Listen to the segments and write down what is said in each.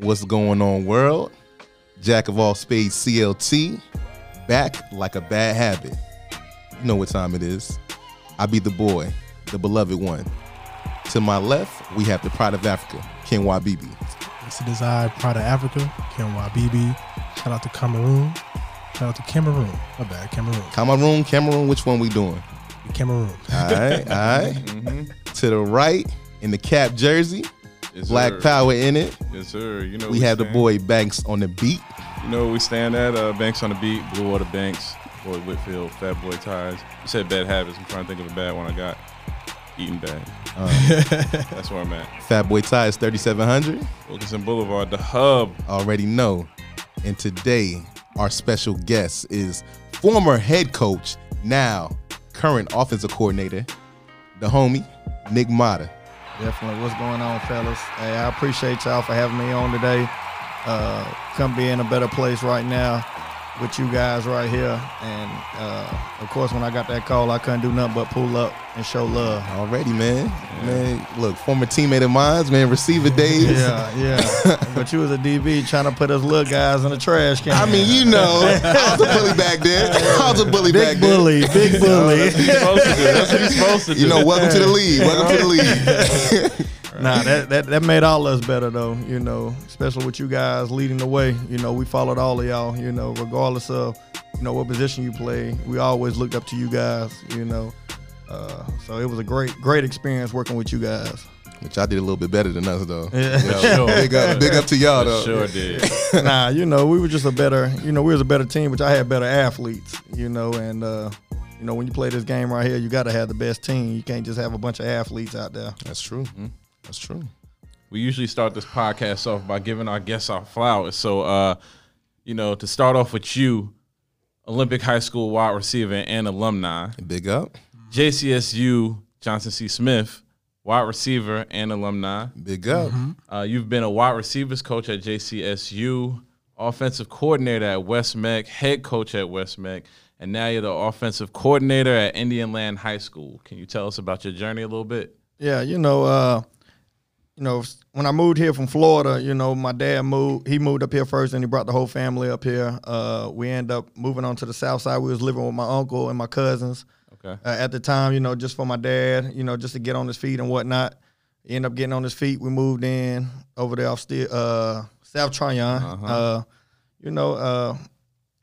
What's going on, world? Jack of all spades, CLT, back like a bad habit. You know what time it is. I be the boy, the beloved one. To my left, we have the pride of Africa, Ken Wabibi. It's the desired pride of Africa, Ken Wabibi. Shout out to Cameroon. Shout out to Cameroon. My bad, Cameroon. Cameroon, Cameroon, which one we doing? Cameroon. All right, all right. Mm-hmm. To the right, in the cap jersey, Yes, black sir. power in it. Yes, sir. You know We have the stand- boy Banks on the beat. You know we stand at uh, Banks on the beat, Blue Water Banks, Boy Whitfield, Fat Boy Ties. You said bad habits. I'm trying to think of a bad one I got. Eating bad. That's where I'm at. Fat Boy Ties 3700. Wilkinson Boulevard, the hub. already know. And today, our special guest is former head coach, now current offensive coordinator, the homie, Nick Mata. Definitely. What's going on, fellas? Hey, I appreciate y'all for having me on today. Uh, couldn't be in a better place right now with you guys right here. And uh, of course, when I got that call, I couldn't do nothing but pull up and show love. Already, man. Man, look, former teammate of mine, man, receiver days. Yeah, yeah. but you was a DB trying to put us little guys in the trash can. I mean, you know, I was a bully back then. I was a bully back then. big bully, big bully. That's what he's supposed to do. That's what he's supposed to do. You know, welcome to the league. Welcome to the league. Nah, that, that that made all of us better though, you know, especially with you guys leading the way. You know, we followed all of y'all, you know, regardless of, you know, what position you play. We always looked up to you guys, you know. Uh, so it was a great, great experience working with you guys. Which I did a little bit better than us, though. Yeah. You know, Sure. big, up, big up to y'all, I though. sure did. nah, you know, we were just a better, you know, we was a better team, which I had better athletes, you know, and uh, you know, when you play this game right here, you got to have the best team. You can't just have a bunch of athletes out there. That's true. That's true. We usually start this podcast off by giving our guests our flowers. So, uh, you know, to start off with you, Olympic High School wide receiver and alumni. Big up. JCSU Johnson C. Smith, wide receiver and alumni. Big up. Uh, you've been a wide receivers coach at JCSU, offensive coordinator at West Meck, head coach at West Meck, and now you're the offensive coordinator at Indian Land High School. Can you tell us about your journey a little bit? Yeah, you know, uh, you know, when I moved here from Florida, you know, my dad moved. He moved up here first, and he brought the whole family up here. Uh, we end up moving on to the south side. We was living with my uncle and my cousins Okay. uh, at the time. You know, just for my dad, you know, just to get on his feet and whatnot. He ended up getting on his feet. We moved in over there off still uh, South Tryon. Uh-huh. Uh, you know, uh,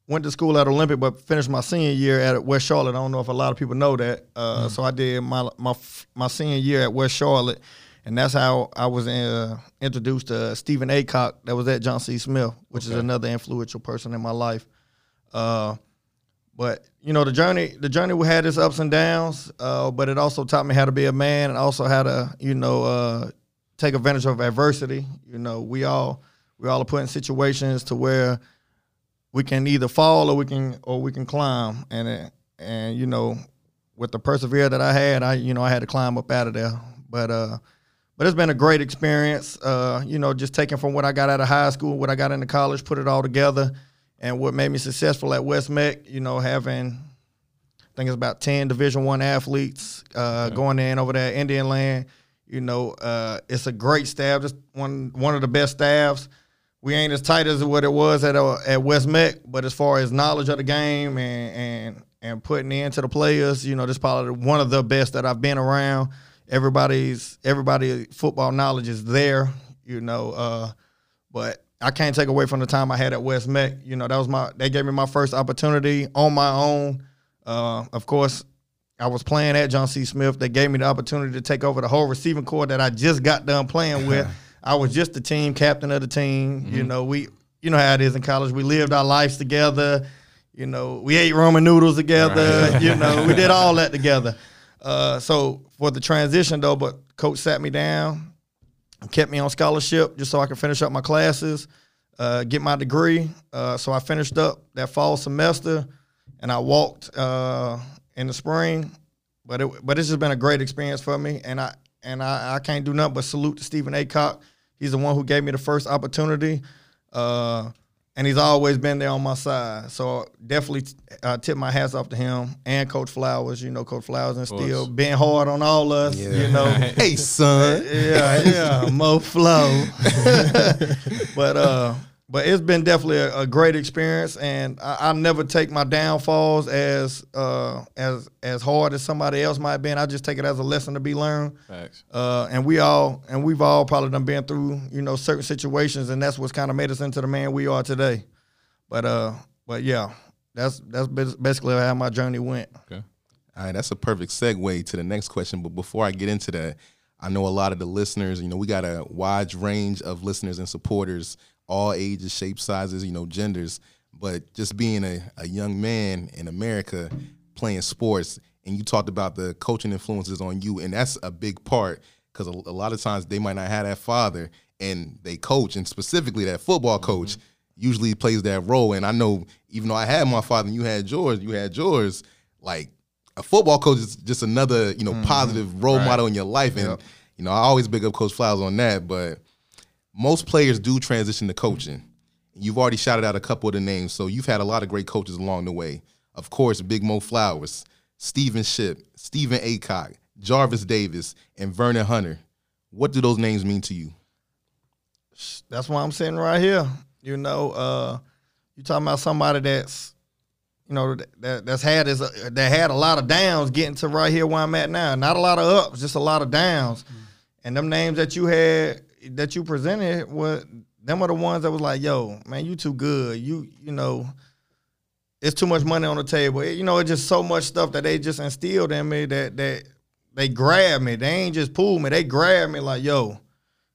went to school at Olympic, but finished my senior year at West Charlotte. I don't know if a lot of people know that. Uh, So I did my my my senior year at West Charlotte, and that's how I was uh, introduced to Stephen Aycock. That was at John C. Smith, which is another influential person in my life. Uh, but you know the journey the journey we had its ups and downs, uh, but it also taught me how to be a man and also how to you know uh, take advantage of adversity. You know we all we all are put in situations to where we can either fall or we can or we can climb and and you know with the persevere that I had I you know I had to climb up out of there but uh but it's been a great experience uh you know just taking from what I got out of high school what I got into college put it all together and what made me successful at West Meck you know having I think it's about 10 division 1 athletes uh going in over there Indian Land. You know uh it's a great staff just one one of the best staffs. We ain't as tight as what it was at uh, at West Meck, but as far as knowledge of the game and and and putting into the players, you know, this probably one of the best that I've been around. Everybody's everybody football knowledge is there, you know. Uh, but I can't take away from the time I had at West Meck. You know, that was my they gave me my first opportunity on my own. Uh, of course, I was playing at John C. Smith. They gave me the opportunity to take over the whole receiving corps that I just got done playing with. I was just the team captain of the team. You know, we you know how it is in college. We lived our lives together. You know, we ate ramen noodles together. You know, we did all that together. Uh, so for the transition though, but coach sat me down, kept me on scholarship just so I could finish up my classes, uh, get my degree. Uh, so I finished up that fall semester, and I walked uh, in the spring. But it but it's just been a great experience for me, and I and I, I can't do nothing but salute to Stephen Aycock. He's the one who gave me the first opportunity. Uh, and he's always been there on my side. So definitely uh, tip my hats off to him and Coach Flowers. You know, Coach Flowers and still being hard on all us. You know, hey son. yeah, yeah, Mo Flow. but uh, but it's been definitely a, a great experience, and I, I never take my downfalls as uh as as hard as somebody else might have been. I just take it as a lesson to be learned. Uh, and we all and we've all probably done been through you know certain situations, and that's what's kind of made us into the man we are today. But uh, but yeah, that's that's basically how my journey went. Okay. All right, that's a perfect segue to the next question. But before I get into that, I know a lot of the listeners, you know, we got a wide range of listeners and supporters, all ages, shapes, sizes, you know, genders. But just being a, a young man in America playing sports, and you talked about the coaching influences on you, and that's a big part because a, a lot of times they might not have that father and they coach, and specifically that football mm-hmm. coach usually plays that role. And I know even though I had my father and you had yours, you had yours, like a football coach is just another, you know, mm-hmm. positive role model in your life. And, you know, I always big up Coach Flowers on that. But most players do transition to coaching. You've already shouted out a couple of the names. So you've had a lot of great coaches along the way. Of course, Big Mo Flowers, Stephen Ship, Stephen Aycock, Jarvis Davis, and Vernon Hunter. What do those names mean to you? That's why I'm sitting right here. You know, uh, you talking about somebody that's, you know, that, that's had this, uh, that had a lot of downs getting to right here where I'm at now. Not a lot of ups, just a lot of downs. And them names that you had, that you presented, were them are the ones that was like, yo, man, you too good. You, you know, it's too much money on the table. It- you know, it's just so much stuff that they just instilled in me that that they grabbed me. They ain't just pulled me. They grabbed me like, yo,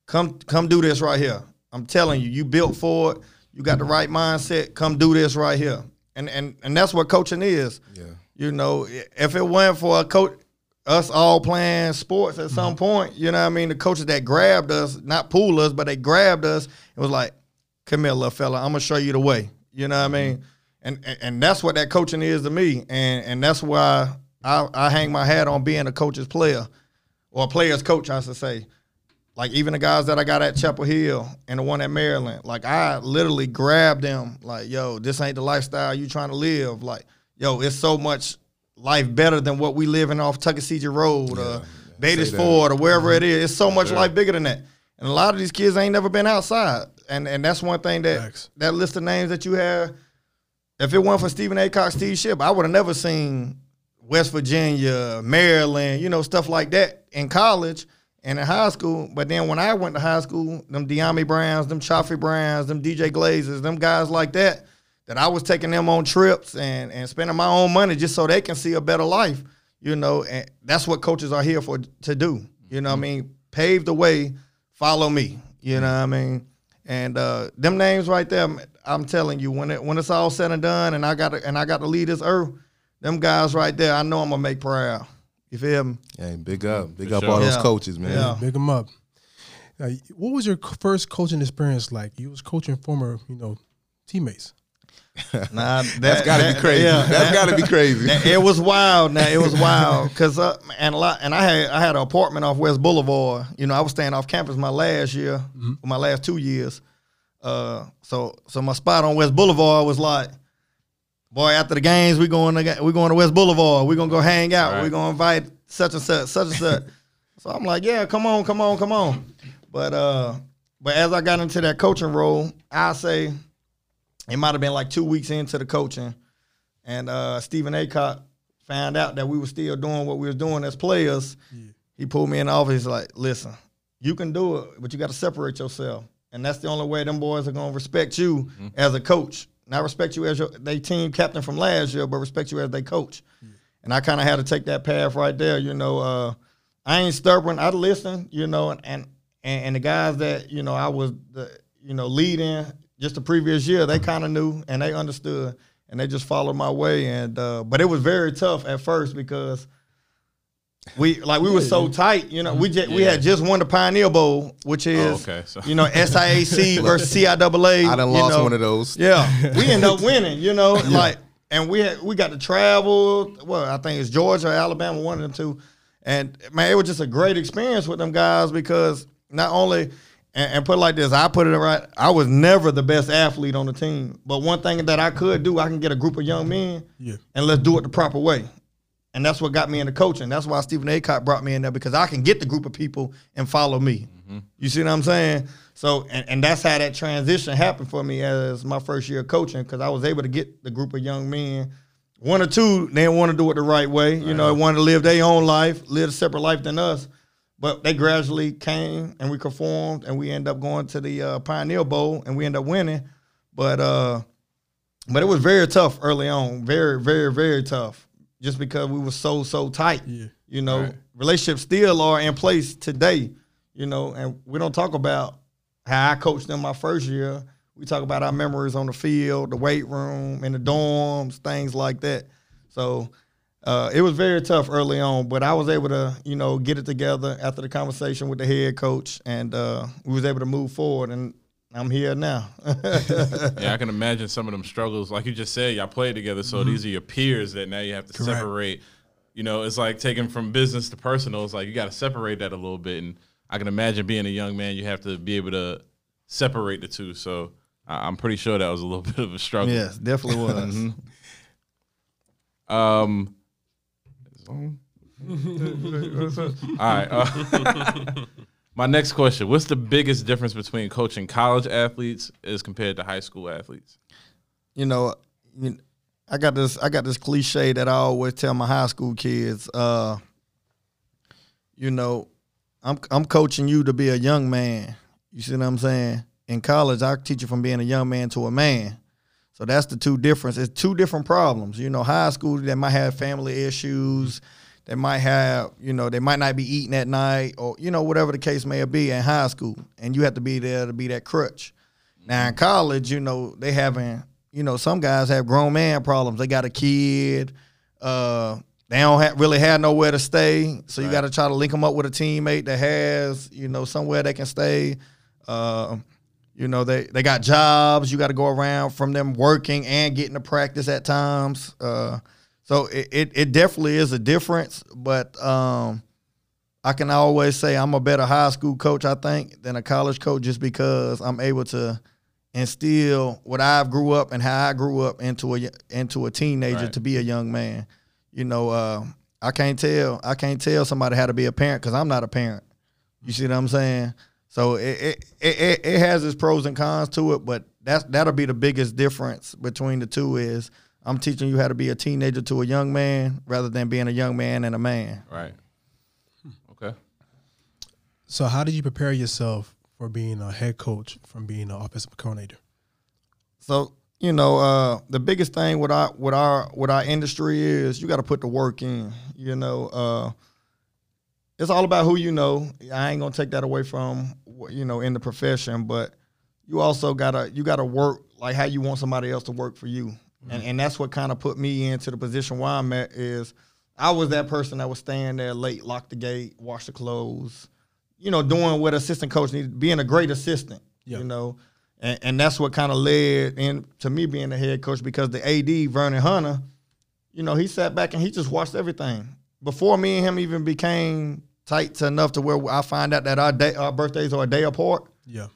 come come do this right here. I'm telling you, you built for it. You got the right mindset. Come do this right here. And and and that's what coaching is. Yeah. You know, if it weren't for a coach, us all playing sports at some mm-hmm. point, you know what I mean? The coaches that grabbed us, not pulled us, but they grabbed us, it was like, come here, little fella, I'm gonna show you the way. You know what I mean? Mm-hmm. And, and and that's what that coaching is to me. And and that's why I, I hang my hat on being a coach's player. Or a player's coach, I should say like even the guys that I got at Chapel Hill and the one at Maryland, like I literally grabbed them, like, yo, this ain't the lifestyle you trying to live. Like, yo, it's so much life better than what we live in off Tuckasegee Road or Beatties that. Ford or wherever mm-hmm. it is. It's so much life bigger than that. And a lot of these kids ain't never been outside. And and that's one thing that that list of names that you have, if it weren't for Stephen A. Cox, Steve Ship, I would have never seen West Virginia, Maryland, you know, stuff like that in college and in high school. But then when I went to high school, them Deami Browns, them Chaffee Browns, them DJ Glazes, them guys like that, that I was taking them on trips and, and spending my own money just so they can see a better life, you know, and that's what coaches are here for to do. You know what I mean? Pave the way, follow me. You know what I mean? And uh, them names right there, I'm telling you, when it when it's all said and done, and I got to, and I got to lead this earth, them guys right there, I know I'm gonna make proud. You feel me? Hey, big up. Big For up sure. all those Yeah. coaches, man. Yeah. Big them up. Now, what was your first coaching experience like? You was coaching former, you know, teammates. Nah, That's gotta be crazy. That's gotta be crazy. It was wild. Now it was wild because uh, and a lot and I had I had an apartment off West Boulevard. You know, I was staying off campus my last year, my last two years. Uh, so so my spot on West Boulevard was like, boy, after the games we going to we going to West Boulevard. We gonna go hang out. Right. We gonna invite such and such, such and such. so I'm like, yeah, come on, come on, come on. But uh, but as I got into that coaching role, I say it might have been like two weeks into the coaching, and uh, Stephen Aycock found out that we were still doing what we were doing as players. He pulled me in the office. He's like, "Listen, you can do it, but you got to separate yourself, and that's the only way them boys are gonna respect you as a coach. Not respect you as your they team captain from last year, but respect you as they coach." And I kind of had to take that path right there. You know, uh, I ain't stubborn. I listen. You know, and, and and the guys that you know I was the you know leading just the previous year, they kind of knew and they understood and they just followed my way. And uh, but it was very tough at first because we like we were so tight. You know, we just, we had just won the Pioneer Bowl, which is okay, so- you know SIAC versus CIAA. I done you lost know. one of those. Yeah, we end up winning. You know, like, and we had, we got to travel. Well, I think it's Georgia, or Alabama, one of them two. And man, it was just a great experience with them guys because not only, and, and put it like this, I put it right. I was never the best athlete on the team, but one thing that I could do, I can get a group of young men, Yeah. and let's do it the proper way. And that's what got me into coaching. That's why Stephen Aycock brought me in there because I can get the group of people and follow me. Mm-hmm. You see what I'm saying? So, and, and that's how that transition happened for me as my first year of coaching because I was able to get the group of young men. One or two, they didn't want to do it the right way. You know, they wanted to live their own life, live a separate life than us. But they gradually came and we conformed and we end up going to the uh, Pioneer Bowl and we end up winning. But uh, but it was very tough early on, very very very tough, just because we were so so tight. Yeah. You know, Right. relationships still are in place today. You know, and we don't talk about how I coached them my first year. We talk about our memories on the field, the weight room, in the dorms, things like that. So uh, it was very tough early on, but I was able to, you know, get it together after the conversation with the head coach, and uh, we was able to move forward. And I'm here now. Yeah, I can imagine some of them struggles. Like you just said, y'all played together, so these are your peers that now you have to Correct. separate. You know, it's like taking from business to personal. It's like you got to separate that a little bit. And I can imagine being a young man, you have to be able to separate the two. So I- I'm pretty sure that was a little bit of a struggle. yes, definitely was. Um. All right. Uh, my next question: What's the biggest difference between coaching college athletes as compared to high school athletes? you know, I got this I got this cliche that I always tell my high school kids. Uh, you know, I'm I'm coaching you to be a young man. You see what I'm saying? In college, I teach you from being a young man to a man. So that's the two difference. It's two different problems. You know, high school they might have family issues. They might have, you know, they might not be eating at night or, you know, whatever the case may be in high school. And you have to be there to be that crutch. Now in college, you know, they having, you know, some guys have grown man problems. They got a kid. Uh, they don't have, really have nowhere to stay. So you got to try to link them up with a teammate that has, you know, somewhere they can stay. Uh, you know, they, they got jobs. You got to go around from them working and getting to practice at times. Uh, so it, it, it definitely is a difference. But um, I can always say I'm a better high school coach, I think, than a college coach just because I'm able to instill what I've grew up and how I grew up into a into a teenager Right. to be a young man. You know, uh, I can't tell I can't tell somebody how to be a parent because I'm not a parent. You see what I'm saying? So it it, it it it has its pros and cons to it, but that's that'll be the biggest difference between the two is I'm teaching you how to be a teenager to a young man rather than being a young man and a man. Right. Okay. So how did you prepare yourself for being a head coach from being an offensive coordinator? So you know, uh, the biggest thing with our with our with our industry is you got to put the work in. You know, uh, it's all about who you know. I ain't gonna take that away from what- you know in the profession, but you also gotta you gotta work like how you want somebody else to work for you, and mm-hmm. and that's what kind of put me into the position where I'm at. Is I was that person that was staying there late, lock the gate, wash the clothes, you know, doing what assistant coach needed, being a great assistant. Yeah. You know, and, and that's what kind of led in to me being the head coach because the AD Vernon Hunter, you know, he sat back and he just watched everything before me and him even became tight to enough to where I find out that our day, our birthdays are a day apart. Yeah.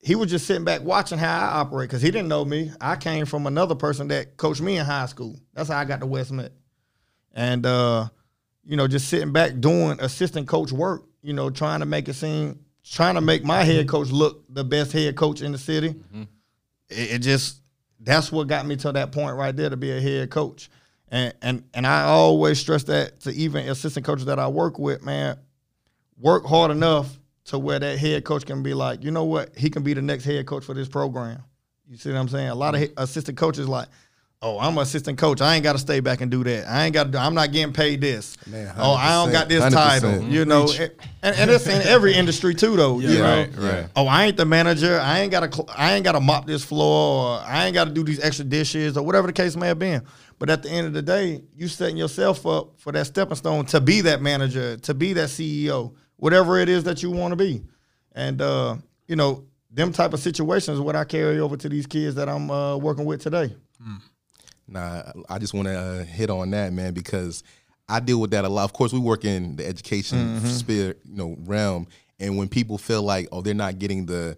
He was just sitting back watching how I operate because he didn't know me. I came from another person that coached me in high school. That's how I got to West Meck. And uh, you know, just sitting back doing assistant coach work, you know, trying to make it seem, trying to make my head coach look the best head coach in the city. It, it just that's what got me to that point right there to be a head coach. And and and I always stress that to even assistant coaches that I work with, man, work hard enough to where that head coach can be like, you know what, he can be the next head coach for this program. You see what I'm saying? A lot of assistant coaches like, oh, I'm an assistant coach. I ain't got to stay back and do that. I ain't got. to I'm not getting paid this. Man, oh, I don't got this 100%. title. You know, and, and it's in every industry too, though. you know? Right. Right. Oh, I ain't the manager. I ain't got to. I ain't got to mop this floor, or I ain't got to do these extra dishes, or whatever the case may have been. But at the end of the day, you setting yourself up for that stepping stone to be that manager, to be that CEO, whatever it is that you want to be. And uh, you know, them type of situations what I carry over to these kids that I'm uh, working with today. Nah, I just want to uh, hit on that, man, because I deal with that a lot. Of course, we work in the education sphere, you know, realm, And when people feel like, oh, they're not getting the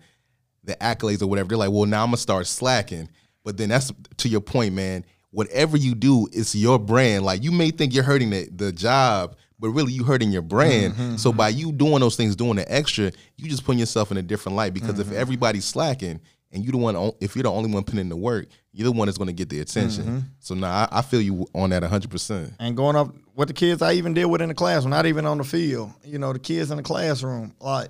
the accolades or whatever, they're like, well, now I'm gonna start slacking. But then that's to your point, man. Whatever you do, it's your brand. Like you may think you're hurting the, the job, but really you hurting your brand. So by you doing those things, doing the extra, you just putting yourself in a different light. Because if everybody's slacking and you the one, if you're the only one putting in the work, you're the one that's going to get the attention. So now I, I feel you on that 100. percent and going up with the kids I even deal with in the classroom, not even on the field. You know, the kids in the classroom, like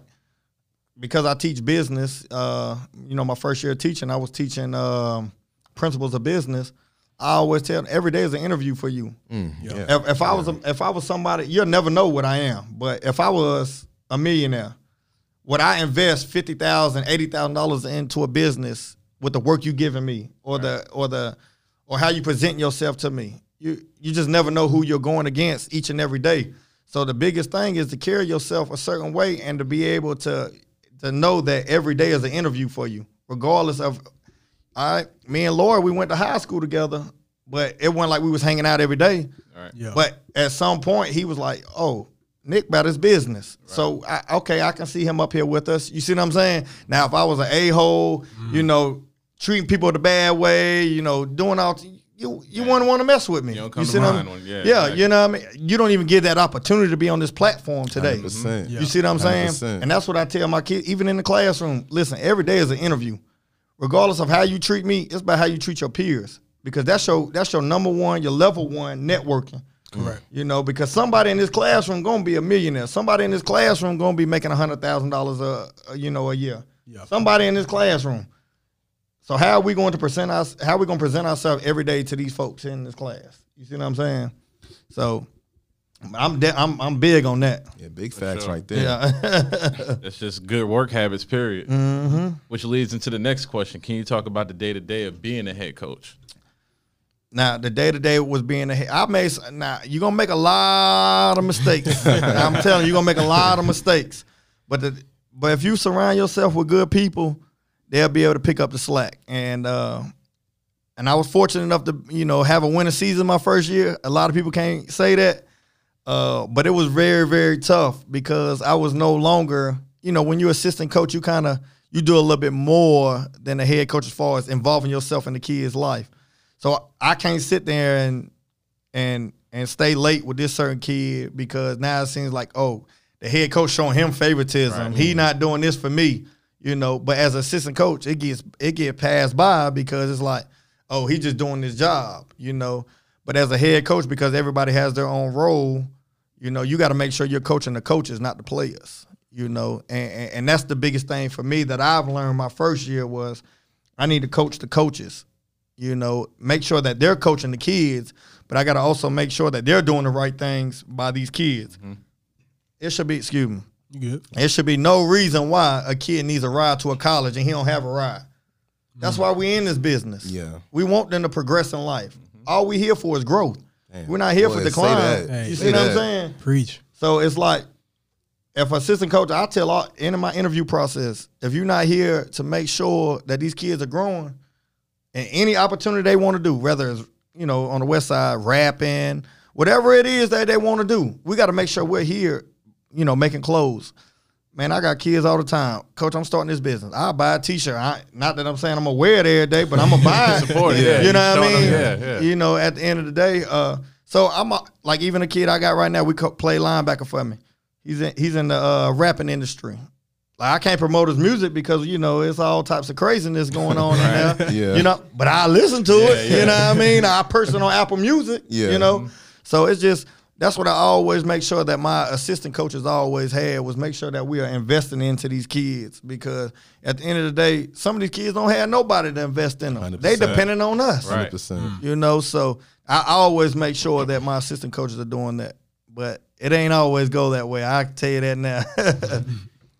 because I teach business. Uh, you know, my first year of teaching, I was teaching um, principles of business. I always tell them every day is an interview for you. Mm, yeah. If, if I was a, if I was somebody, you'll never know what I am. But if I was a millionaire, would I invest fifty thousand, eighty thousand dollars into a business with the work you giving me, or the or the or how you present yourself to me? You you just never know who you're going against each and every day. So the biggest thing is to carry yourself a certain way and to be able to to know that every day is an interview for you, regardless of. All right, me and Laura, we went to high school together, but it wasn't like we was hanging out every day. Yeah. But at some point, he was like, "Oh, Nick about his business." So I, okay, I can see him up here with us. You see what I'm saying? Now, if I was an a hole, mm-hmm. you know, treating people the bad way, you know, doing all you you wouldn't want to mess with me. You don't come to see what mind I'm- when- yeah, yeah, exactly. you know what I mean. You don't even get that opportunity to be on this platform today. Mm-hmm. 100%. Yeah. You see what I'm saying? 100%. And that's what I tell my kids, even in the classroom. Listen, every day is an interview. Regardless of how you treat me, it's about how you treat your peers. Because that's your that's your number one, your level one networking. Correct. You know, because somebody in this classroom gonna be a millionaire. Somebody in this classroom gonna be making hundred thousand dollars a a- you know a year. Yeah. Somebody in this classroom. So how are we going to present us? How are we going to present ourselves every day to these folks in this class? You see what I'm saying? So I'm de- I'm I'm big on that. Yeah, big facts sure. right there. Yeah. That's just good work habits, period. Mm-hmm. Which leads into the next question. Can you talk about the day to day of being a head coach? Now the day to day was being a head. I made now you're gonna make a lot of mistakes. I'm telling you, you're gonna make a lot of mistakes. But the, but if you surround yourself with good people, they'll be able to pick up the slack. And uh, and I was fortunate enough to you know have a winning season my first year. A lot of people can't say that, uh, but it was very very tough because I was no longer you know when you're assistant coach, you kind of you do a little bit more than the head coach as far as involving yourself in the kid's life. So I can't sit there and and and stay late with this certain kid because now it seems like oh the head coach showing him favoritism. He not doing this for me, you know. But as assistant coach, it gets it get passed by because it's like oh he just doing his job, you know. But as a head coach, because everybody has their own role, you know, you got to make sure you're coaching the coaches, not the players. You know, and, and and that's the biggest thing for me that I've learned my first year was I need to coach the coaches you know, make sure that they're coaching the kids, but I got to also make sure that they're doing the right things by these kids. Mm-hmm. It should be, excuse me, You good? it should be no reason why a kid needs a ride to a college and he don't have a ride. That's mm-hmm. why we in this business. Yeah. We want them to progress in life. Mm-hmm. All we here for is growth. Damn. We're not here Boy, for say decline. that. Hey, you say see what I'm saying? Preach. So it's like, if assistant coach, I tell all in my interview process, if you're not here to make sure that these kids are growing, and any opportunity they want to do, whether it's you know on the west side rapping, whatever it is that they want to do, we got to make sure we're here, you know, making clothes. Man, I got kids all the time. Coach, I'm starting this business. I'll buy a T-shirt. I, not that I'm saying I'm gonna wear it every day, but I'm gonna buy it. Support yeah. You know what I mean? them, yeah, yeah. You know, at the end of the day, uh, so I'm a, like even a kid I got right now. We co- play linebacker for me. He's in, he's in the uh, rapping industry. Like I can't promote his music because you know it's all types of craziness going on in there. Yeah. You know, but I listen to it. yeah. You know what I mean? I person on Apple Music. Yeah. You know, so it's just that's what I always make sure that my assistant coaches always had was make sure that we are investing into these kids because at the end of the day, some of these kids don't have nobody to invest in them. They 100%. depending on us. Right. 100%. Mm-hmm. You know, so I, I always make sure that my assistant coaches are doing that. But it ain't always go that way. I can tell you that now.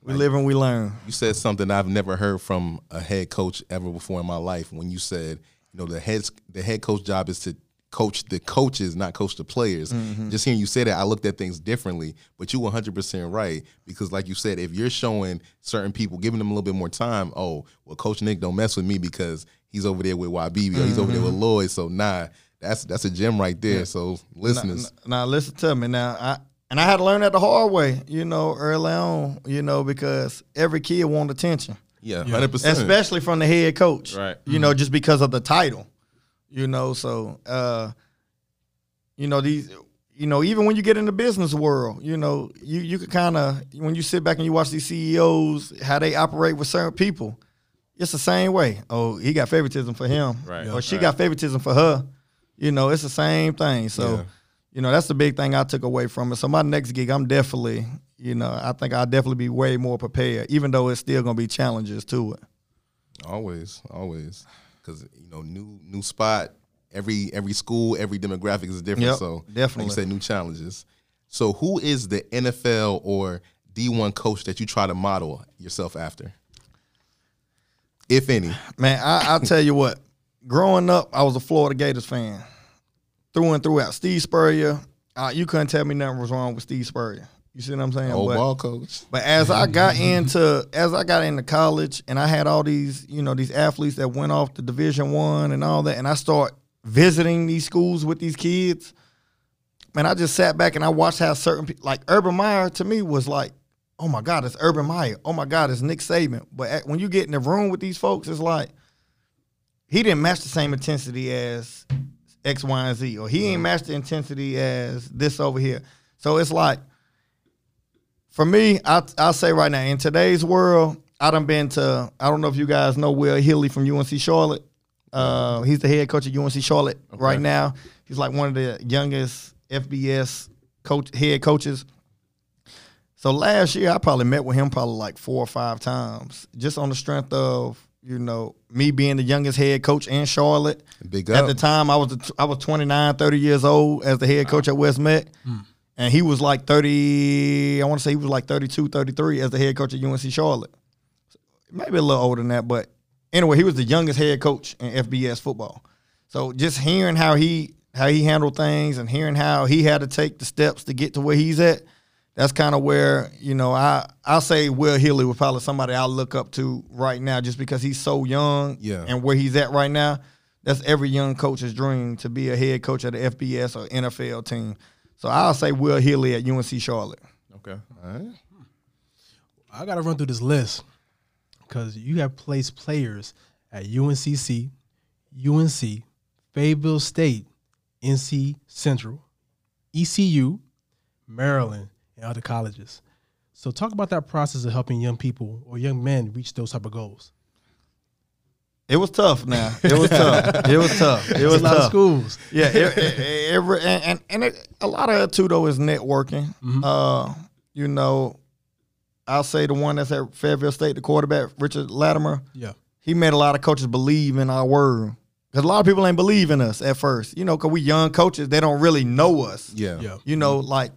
we live and we learn. You said something I've never heard from a head coach ever before in my life. When you said, you know, the head the head coach job is to coach the coaches, not coach the players. Mm-hmm. Just hearing you say that, I looked at things differently. But you 100 percent right because, like you said, if you're showing certain people, giving them a little bit more time, oh, well, Coach Nick don't mess with me because he's over there with YB or he's over there with mm-hmm. Lloyd. So nah, that's that's a gem right there. So listeners, Now, listen to me. Now, I and I had to learn that the hard way, you know, early on, you know, because every kid want attention, Yeah, hundred percent. especially from the head coach, Right. You know, mm-hmm. just because of the title, you know. So, uh, you know these, you know, even when you get in the business world, you know, you you can kind of when you sit back and you watch these CEOs how they operate with certain people, it's the same way. Oh, he got favoritism for him, Right. Or she Right. got favoritism for her. You know, it's the same thing. So. Yeah. You know, that's the big thing I took away from it. So my next gig, I'm definitely, you know, I think I'll definitely be way more prepared, even though it's still gonna be challenges to it. Always, always, because you know, new new spot. Every every school, every demographic is different. Yep, so, like definitely. you said, new challenges. So, who is the NFL or D one coach that you try to model yourself after, if any? Man, I, I'll tell you what. Growing up, I was a Florida Gators fan, through and throughout. Steve Spurrier, uh, you couldn't tell me nothing was wrong with Steve Spurrier. You see what I'm saying? Old But- ball coach. But as I got into as I got into college and I had all these, you know, these athletes that went off to division one and all that, and I start visiting these schools with these kids, man, I just sat back and I watched how certain people like Urban Meyer to me was like, oh my God, it's Urban Meyer. Oh my God, it's Nick Saban. But at, when you get in the room with these folks, it's like he didn't match the same intensity as X, Y, and Z, or he ain't matched the intensity as this over here. So it's like for me, I I'll say right now, in today's world, I done been to. I don't know if you guys know Will Healy from UNC Charlotte. Uh, he's the head coach of UNC Charlotte right now. He's like one of the youngest FBS coach head coaches. So last year, I probably met with him probably like four or five times, just on the strength of you know me being the youngest head coach in Charlotte. Big up. At the time, I was I was 29, 30 years old as the head coach at West Meck. And he was like 30, I want to say he was like 32, 33 as the head coach at UNC Charlotte. Maybe a little older than that, but anyway, he was the youngest head coach in FBS football. So just hearing how he how he handled things and hearing how he had to take the steps to get to where he's at, that's kind of where, you know, I I'll say Will Healy was probably somebody I look up to right now just because he's so young Yeah. and where he's at right now. That's every young coach's dream to be a head coach at the FBS or NFL team. So I'll say Will Healy at UNC Charlotte. Okay. All right. I gotta run through this list because you have placed players at UNCC, UNC, Fayetteville State, NC Central, ECU, Maryland, and other colleges. So talk about that process of helping young people or young men reach those type of goals. It was tough. Now it was tough. It was tough. It There's was a lot tough. of schools. Yeah, it, it, it- every- and and, and it, a lot of it too though is networking. Uh, you know, I'll say the one that's at Fayetteville State, the quarterback Richard Latimer. Yeah. He made a lot of coaches believe in our word because a lot of people ain't believe in us at first. You know, because we young coaches, they don't really know us. Yeah. Yeah. You know, like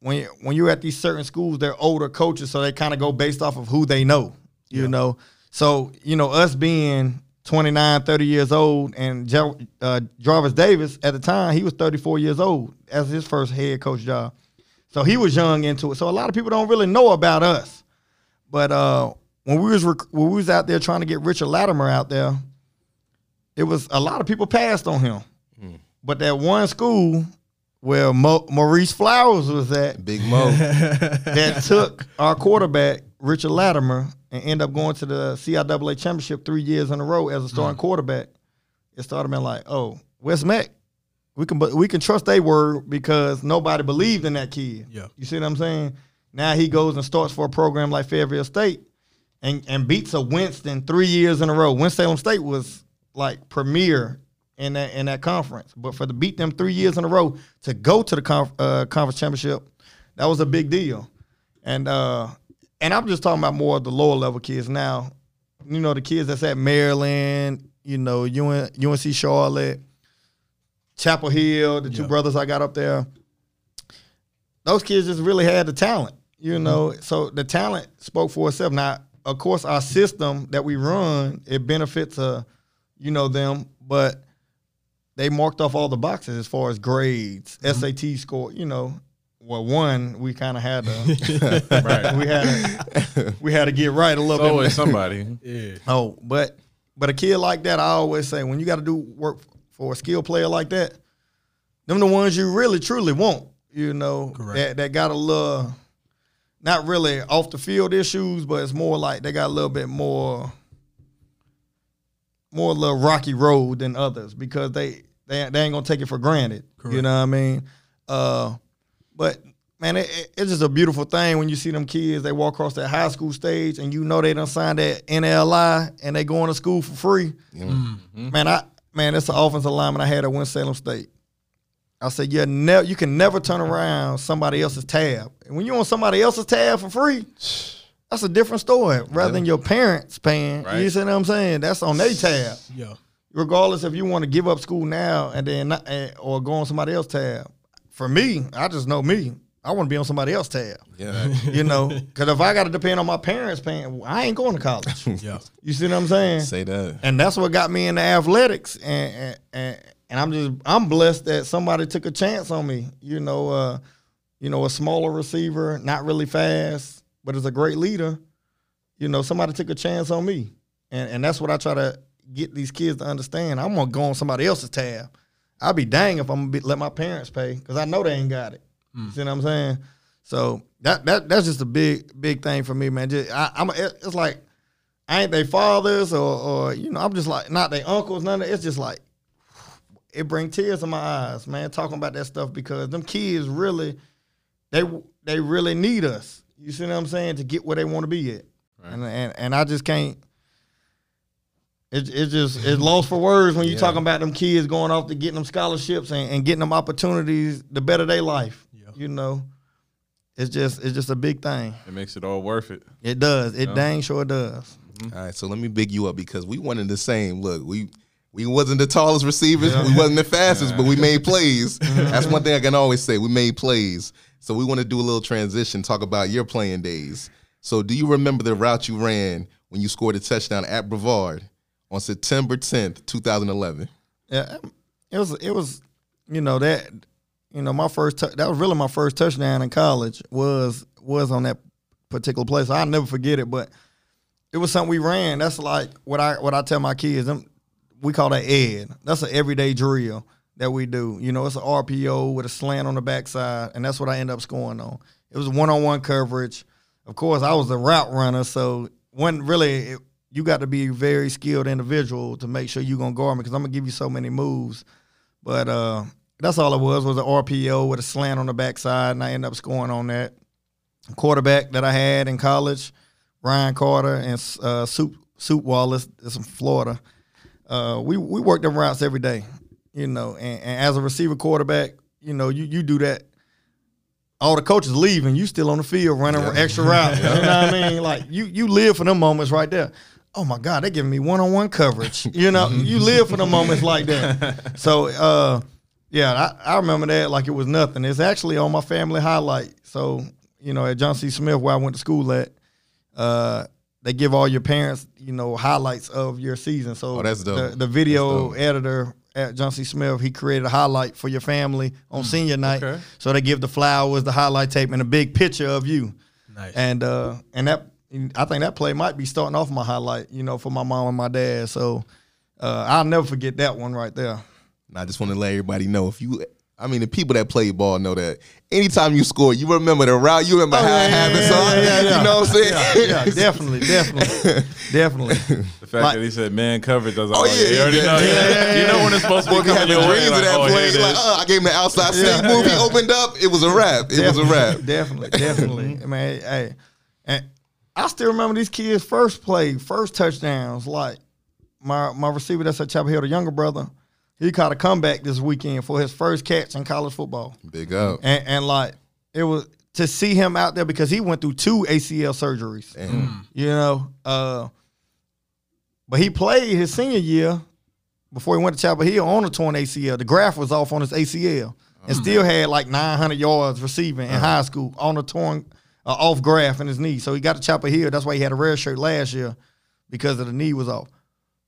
when you, when you're at these certain schools, they're older coaches, so they kind of go based off of who they know. You know, so you know us being 29, 30 years old, and uh, Jarvis Davis at the time he was 34 years old as his first head coach job. So he was young into it. So a lot of people don't really know about us. But uh, when we was rec- when we was out there trying to get Richard Latimer out there, it was a lot of people passed on him. But that one school where Mo- Maurice Flowers was at Big Mo. that took our quarterback Richard Latimer and end up going to the CIAA championship three years in a row as a starting quarterback. It started being like, oh, West Meck, we can we can trust their word because nobody believed in that kid. Yeah. you see what I'm saying? Now he goes and starts for a program like Fayetteville State and and beats a Winston three years in a row. Winston State was like premier in that in that conference, but for to beat them three years in a row to go to the conf, uh, conference championship, that was a big deal. And uh, and I'm just talking about more of the lower level kids now. You know, the kids that's at Maryland, you know, UN, UNC Charlotte, Chapel Hill, the two Yeah. brothers I got up there. Those kids just really had the talent, you know. So the talent spoke for itself. Now, of course, our system that we run it benefits uh, you know them, but they marked off all the boxes as far as grades, SAT score. You know, well, one we kind of had to Right. we had to, we had to get right a It's little bit. always somebody. Yeah. Oh, but but a kid like that, I always say, when you got to do work for a skill player like that, them the ones you really truly want. you know, Correct. that that got a little not really off the field issues, but it's more like they got a little bit more more a little rocky road than others because they they, they ain't gonna take it for granted. You know what I mean? Uh, but man, it, it- it's just a beautiful thing when you see them kids. They walk across that high school stage, and you know they done signed that NLI, and they going to school for free. Man, I man, that's the offensive lineman I had at Winston-Salem State. I said, yeah, never you can never turn around somebody else's tab. And when you on somebody else's tab for free, that's a different story. Rather than your parents paying, you see what I'm saying? That's on their tab. Yeah. Regardless if you want to give up school now and then not, eh, or go on somebody else's tab. For me, I just know me. I want to be on somebody else's tab. Yeah. You know, because if I got to depend on my parents paying, I ain't going to college. Yeah. You see what I'm saying? Say that. and that's what got me into athletics and and, and and I'm just I'm blessed that somebody took a chance on me. You know, uh, you know, a smaller receiver, not really fast, but is a great leader. You know, somebody took a chance on me, and and that's what I try to get these kids to understand. I'm gonna go on somebody else's tab. I'll be dang if I'm gonna be, let my parents pay because I know they ain't got it. You mm. see what I'm saying? So that that that's just a big big thing for me, man. Just, I, I'm it- it's like I ain't they fathers or or you know I'm just like not they uncles none of it. it's just like it bring tears in my eyes man talking about that stuff because them kids really they they really need us you see what I'm saying to get where they want to be at and, and and I just can't it, it just it's lost for words when you Yeah. talking about them kids going off to getting them scholarships and, and getting them opportunities to better their life Yeah. you know it's just it's just a big thing It makes it all worth it. it does it Yeah. dang sure does mm-hmm. All right, so let me big you up because we wanted the same. Look, we we wasn't the tallest receivers, we wasn't the fastest, but we made plays. Mm-hmm. That's one thing I can always say. We made plays. So we want to do a little transition, talk about your playing days. So do you remember the route you ran when you scored a touchdown at Brevard on September 10th, 2011? Yeah, it was it was you know that you know my first tou- that was really my first touchdown in college was was on that particular place. I'll never forget it, but it was something we ran. That's like what I what I tell my kids. Them, we call that ed. That's an everyday drill that we do. You know, it's an RPO with a slant on the backside, and that's what I end up scoring on. It was one on one coverage. Of course, I was the route runner, so when really you got to be a very skilled individual to make sure you're gonna guard me because I'm gonna give you so many moves. But uh, that's all it was was an RPO with a slant on the backside, and I ended up scoring on that. Quarterback that I had in college, Ryan Carter and uh, Soup Soup Wallace, is from Florida. Uh, we we worked them routes every day, you know. And, and as a receiver quarterback, you know, you you do that. All the coaches leaving, you still on the field running extra routes. You know what I mean? Like you you live for them moments right there. Oh my God, they're giving me one on one coverage. You know, you live for the moments like that. So uh, yeah, I, I remember that like it was nothing. It's actually on my family highlight. So you know, at John C. Smith, where I went to school at, uh, they give all your parents, you know, highlights of your season. So Oh, that's dope. The, the video dope. editor at John C. Smith, he created a highlight for your family on senior night. okay. So they give the flowers, the highlight tape, and a big picture of you. Nice. And uh, and that I think that play might be starting off my highlight, you know, for my mom and my dad. So uh, I'll never forget that one right there. And I just want to let everybody know if you, I mean, the people that play ball know that anytime you score, you remember the route, you remember Oh, how yeah, it yeah, happened. yeah, yeah, yeah, yeah. you know what I'm saying? Yeah, definitely, definitely, definitely. The fact Like- that he said man coverage, I was like, Oh, yeah, you already yeah, know. yeah, yeah. yeah, you know when it's supposed to be be coming having your way. Like, that oh, play. Like, uh, I gave him the outside Yeah, sneak move. He opened up. It was a wrap. It was a wrap. Definitely, definitely. I mean, hey, and I still remember these kids' first play, first touchdowns. Like my my receiver that's at Chapel Hill, the younger brother, he caught a comeback this weekend for his first catch in college football, Big up. and, and like it was to see him out there because he went through two ACL surgeries. Damn. Mm. You know, uh, but he played his senior year before he went to Chapel Hill on a torn ACL. The graft was off on his ACL and mm. still had like 900 yards receiving in uh-huh. high school on a torn uh, off graft in his knee. So he got to Chapel Hill. That's why he had a red shirt last year because of the knee was off.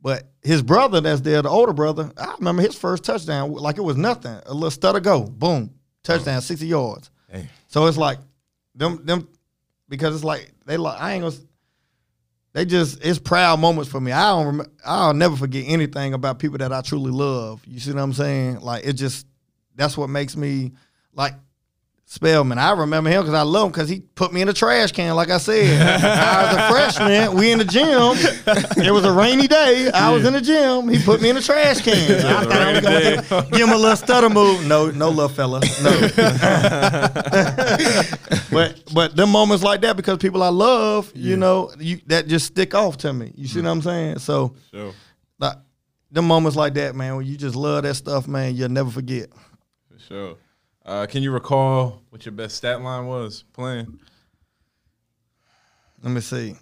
But his brother that's there, the older brother, I remember his first touchdown like it was nothing. A little stutter go, boom, touchdown, 60 yards. Hey. So it's like them them because it's like they like I ain't gonna. They just it's proud moments for me. I don't rem- I'll never forget anything about people that I truly love. You see what I'm saying? Like it just that's what makes me like Spellman. I remember him because I love him because he put me in a trash can. Like I said, I was a freshman. We in the gym. It was a rainy day. I was in the gym. He put me in a trash can. I thought I was gonna give him a little stutter move. No, no, little fella. No. but but them moments like that because people I love, you know, you that just stick off to me. You see what I'm saying? So Sure. like them moments like that, man, when you just love that stuff, man, you'll never forget. For sure. Uh, can you recall what your best stat line was playing? Let me see.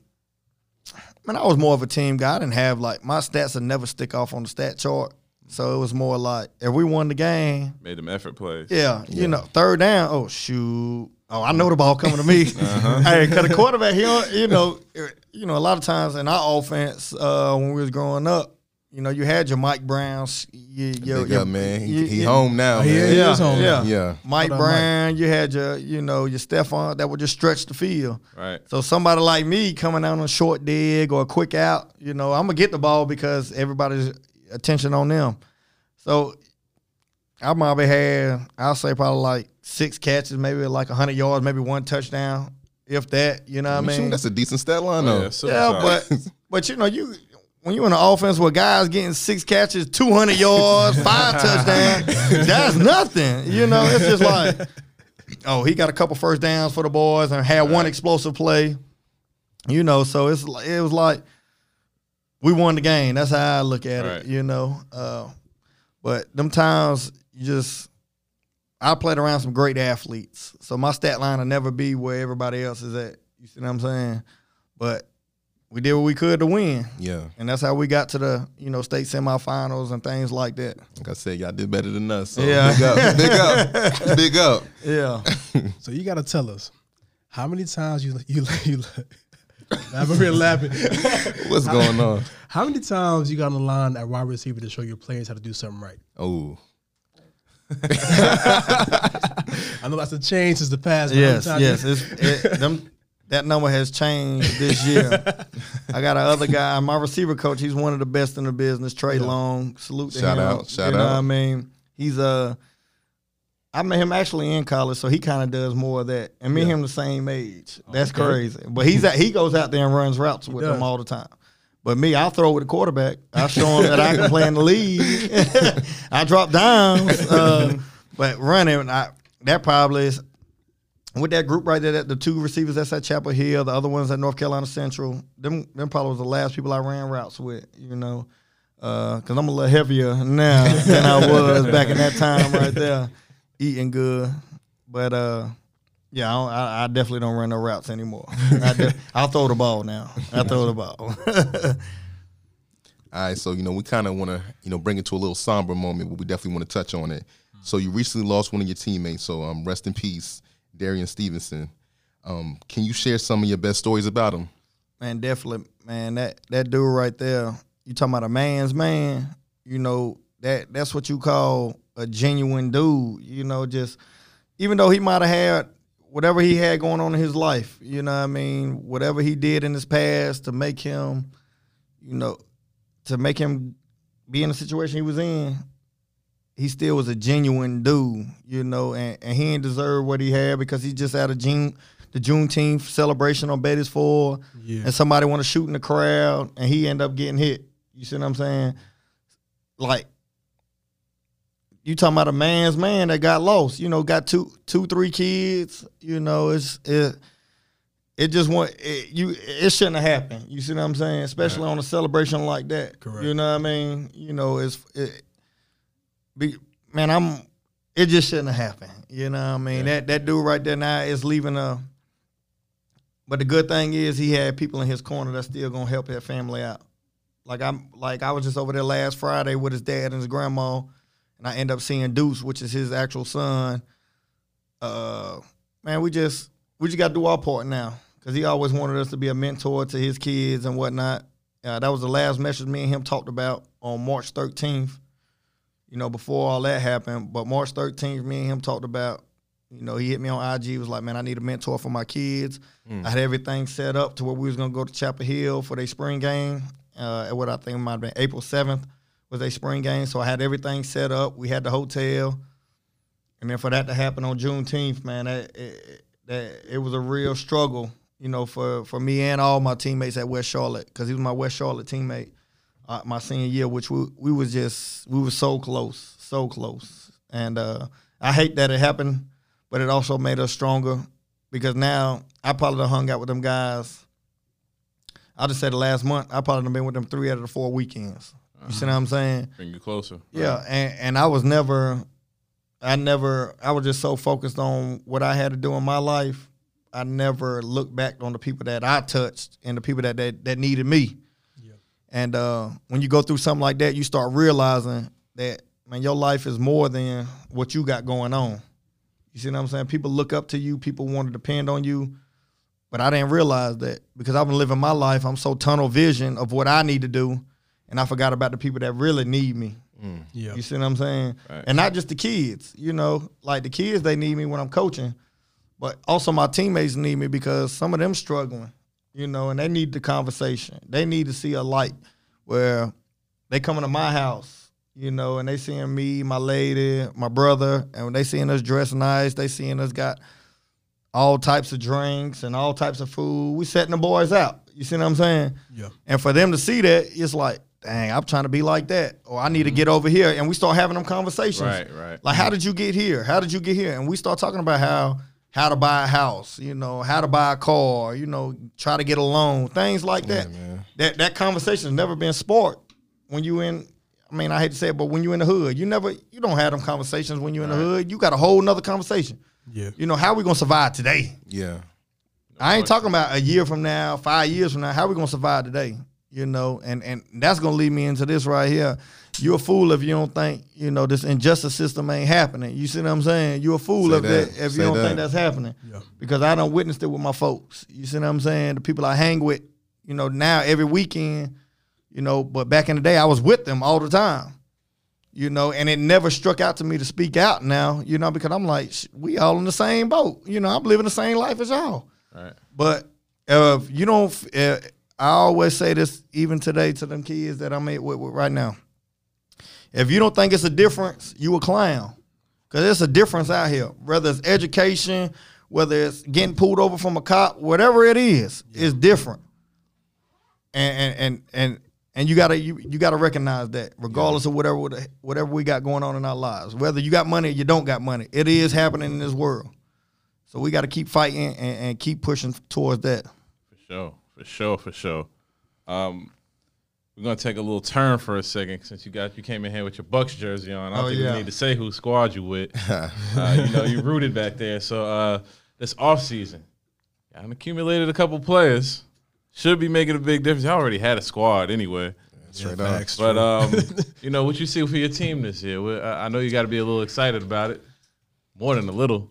Man, I was more of a team guy. I didn't have like my stats would never stick off on the stat chart. So it was more like if we won the game, Made them effort plays. yeah, you know, third down. Oh shoot! Oh, I know the ball coming to me. Hey, cause the quarterback, he, you know, you know, a lot of times in our offense uh, when we was growing up, you know, you had your Mike Browns, your, your, Big your up, man. He, you- he you- home now, Oh, yeah, man. he Yeah, is home. yeah. Yeah. Mike Hold on, Mike. Brown, you had your, you know, your Stephon that would just stretch the field. Right. So somebody like me coming out on a short dig or a quick out, you know, I'm gonna get the ball because everybody's attention on them. So I probably had, I'll say probably like six catches, maybe like hundred yards, maybe one touchdown, if that. You know what I You mean? That's a decent stat line, Oh, though. yeah, so- Yeah, but but you know you. When you're in an offense where guys getting six catches, two hundred yards, five touchdowns, that's nothing. You know, it's just like, oh, he got a couple first downs for the boys and had one explosive play. You know, so it's it was like we won the game. That's how I look at Right. it. You know, uh, but them times you just I played around some great athletes, so my stat line will never be where everybody else is at. You see what I'm saying? But we did what we could to win, Yeah. and that's how we got to the you know state semifinals and things like that. Like I said, y'all did better than us. So Yeah. Big up. Big up. Big up. Yeah. So you got to tell us how many times you you you. I'm over here laughing. What's going on? How many times you got on the line at wide receiver to show your players how to do something right? Oh. I know that's a change since the past. but how many yes. Yes. It's, it, them, that number has changed this year. I got another guy, my receiver coach. He's one of the best in the business. Trey Long. Salute to Shout him. out, shout you know out. What I mean, he's a. I met him actually in college, so he kind of does more of that. And me and him the same age. That's Okay. crazy. But he's at, he goes out there and runs routes with them all the time. But me, I'll throw with the quarterback. I show him that I can play in the league. I drop downs. Uh, but running, I, that probably is with that group right there, that the two receivers that's at Chapel Hill, the other ones at North Carolina Central, them them probably was the last people I ran routes with, you know, because I'm a little heavier now than I was back in that time right there, eating good. But uh, yeah, I, don't, I, I definitely don't run no routes anymore. I de- I'll throw the ball now. I throw the ball. All right, so you know we kind of want to you know bring it to a little somber moment, but we definitely want to touch on it. So you recently lost one of your teammates, so um, rest in peace, Darian Stevenson. Um, can you share some of your best stories about him? man, definitely, man. That that dude right there, you talking about a man's man. You know that that's what you call a genuine dude. You know, just even though he might have had whatever he had going on in his life, you know, what I mean, whatever he did in his past to make him, you know, to make him be in the situation he was in. He still was a genuine dude, you know, and, and he didn't deserve what he had because he just had a June the Juneteenth celebration on Beatties Ford Yeah. and somebody want to shoot in the crowd and he end up getting hit. You see what I'm saying? Like you talking about a man's man that got lost. You know, got two, two, three kids. You know, it's it. It just want it, you. It shouldn't have happened. You see what I'm saying? Especially on a celebration like that. Correct. You know what I mean? You know, it's it. Be, man, I'm. It just shouldn't have happened. You know what I mean? That that dude right there now is leaving a. But the good thing is he had people in his corner that's still gonna help that family out. Like I'm like I was just over there last Friday with his dad and his grandma, and I end up seeing Deuce, which is his actual son. Uh, man, we just we just got to do our part now because he always wanted us to be a mentor to his kids and whatnot. Uh, that was the last message me and him talked about on March 13th. You know, before all that happened, but March 13th, me and him talked about. You know, he hit me on IG. Was like, "Man, I need a mentor for my kids." I had everything set up to where we was gonna go to Chapel Hill for their spring game. Uh, at what I think might have been April seventh was their spring game. So I had everything set up. We had the hotel, and then for that to happen on Juneteenth, man, that it, that it was a real struggle, you know, for for me and all my teammates at West Charlotte, because he was my West Charlotte teammate, uh, my senior year, which we we was just we were so close, so close, and uh, I hate that it happened, but it also made us stronger because now I probably done hung out with them guys. I just said the last month I probably done been with them three out of the four weekends. You see what I'm saying? Bring you closer. Yeah, and, and I was never, I never, I was just so focused on what I had to do in my life. I never looked back on the people that I touched and the people that that, that needed me. Yeah. And uh, when you go through something like that, you start realizing that man, your life is more than what you got going on. You see what I'm saying? People look up to you. People want to depend on you. But I didn't realize that because I've been living my life. I'm so tunnel vision of what I need to do, and I forgot about the people that really need me. Yeah. You see what I'm saying? Right. And not just the kids, you know, like the kids they need me when I'm coaching, but also my teammates need me because some of them struggling, you know, and they need the conversation. They need to see a light where they coming to my house, you know, and they seeing me, my lady, my brother, and when they seeing us dressed nice, they seeing us got all types of drinks and all types of food. We setting the boys out. You see what I'm saying? Yeah. And for them to see that, it's like, dang, I'm trying to be like that, or I need to get over here. And we start having them conversations. Right, right. Like, how did you get here? How did you get here? And we start talking about how how to buy a house, you know, how to buy a car, you know, try to get a loan, things like that. that that conversation has never been sport when you in. I mean, I hate to say it, but when you in the hood, you never, you don't have them conversations when you're in the hood. You got a whole nother conversation. Yeah. You know, how we gonna survive today? Yeah. I ain't talking about a year from now, five years from now. How we gonna survive today? You know, and and that's gonna lead me into this right here. You're a fool if you don't think you know this injustice system ain't happening. You see what I'm saying? You're a fool Say if that, that. if Say you don't that. think that's happening. Yeah. Because I don't witnessed it with my folks. You see what I'm saying? The people I hang with, you know, now every weekend, you know, but back in the day I was with them all the time. You know, and it never struck out to me to speak out now, you know, because I'm like, we all in the same boat. You know, I'm living the same life as y'all. Right. But if you don't, uh, I always say this even today to them kids that I'm with, with right now. If you don't think it's a difference, you a clown. Cause it's a difference out here. Whether it's education, whether it's getting pulled over from a cop, whatever it is, it's different. And and and and, and you gotta you, you gotta recognize that regardless of whatever whatever we got going on in our lives, whether you got money or you don't got money, it is happening in this world. So we got to keep fighting and, and keep pushing towards that. For sure, for sure, for sure. Um, we're gonna take a little turn for a second since you got you came in here with your Bucks jersey on. I don't Oh, think yeah. we need to say who squad you with. uh, you know, you rooted back there. So uh, this off season, y'all accumulated a couple players. Should be making a big difference. You already had a squad anyway. Straight up. facts. But um, you know what you see for your team this year. I I know you got to be a little excited about it, more than a little.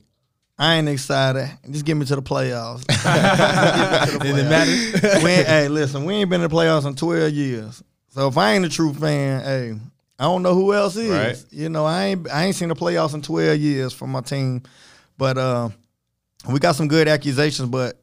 I ain't excited. Just get me to the playoffs. Did it matter? we ain't, hey, listen, we ain't been in the playoffs in 12 years. So if I ain't a true fan, hey, I don't know who else is. Right. You know, I ain't I ain't seen the playoffs in 12 years from my team. But uh, we got some good accusations, but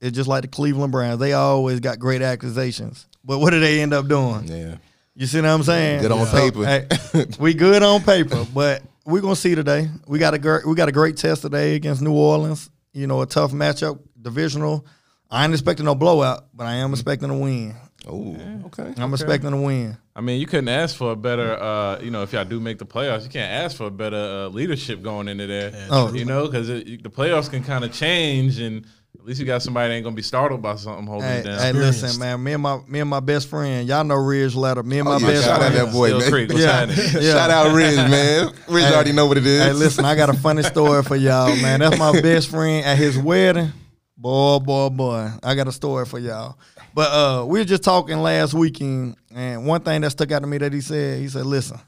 it's just like the Cleveland Browns. They always got great accusations. But what do they end up doing? Yeah. You see what I'm saying? Good on So, paper. hey, we good on paper, but we're gonna see today. We got a great we got a great test today against New Orleans. You know, a tough matchup, divisional. I ain't expecting no blowout, but I am expecting a win. Oh, okay. I'm expecting a win. I mean, you couldn't ask for a better, uh, you know, if y'all do make the playoffs, you can't ask for a better uh, leadership going into there. Oh. you know, because the playoffs can kind of change, and at least you got somebody that ain't gonna be startled by something holding Hey, it down. hey, listen, man. Me and my me and my best friend, y'all know Ridge Letter. Me and my Oh, yeah, best shout out that boy, Still man. Creek, what's Yeah. Yeah. Shout out Riz, man. Riz Hey. already know what it is. Hey, listen, I got a funny story for y'all, man. That's my best friend at his wedding. Boy, boy, boy. I got a story for y'all. But uh, we were just talking last weekend, and one thing that stuck out to me that he said, he said, listen,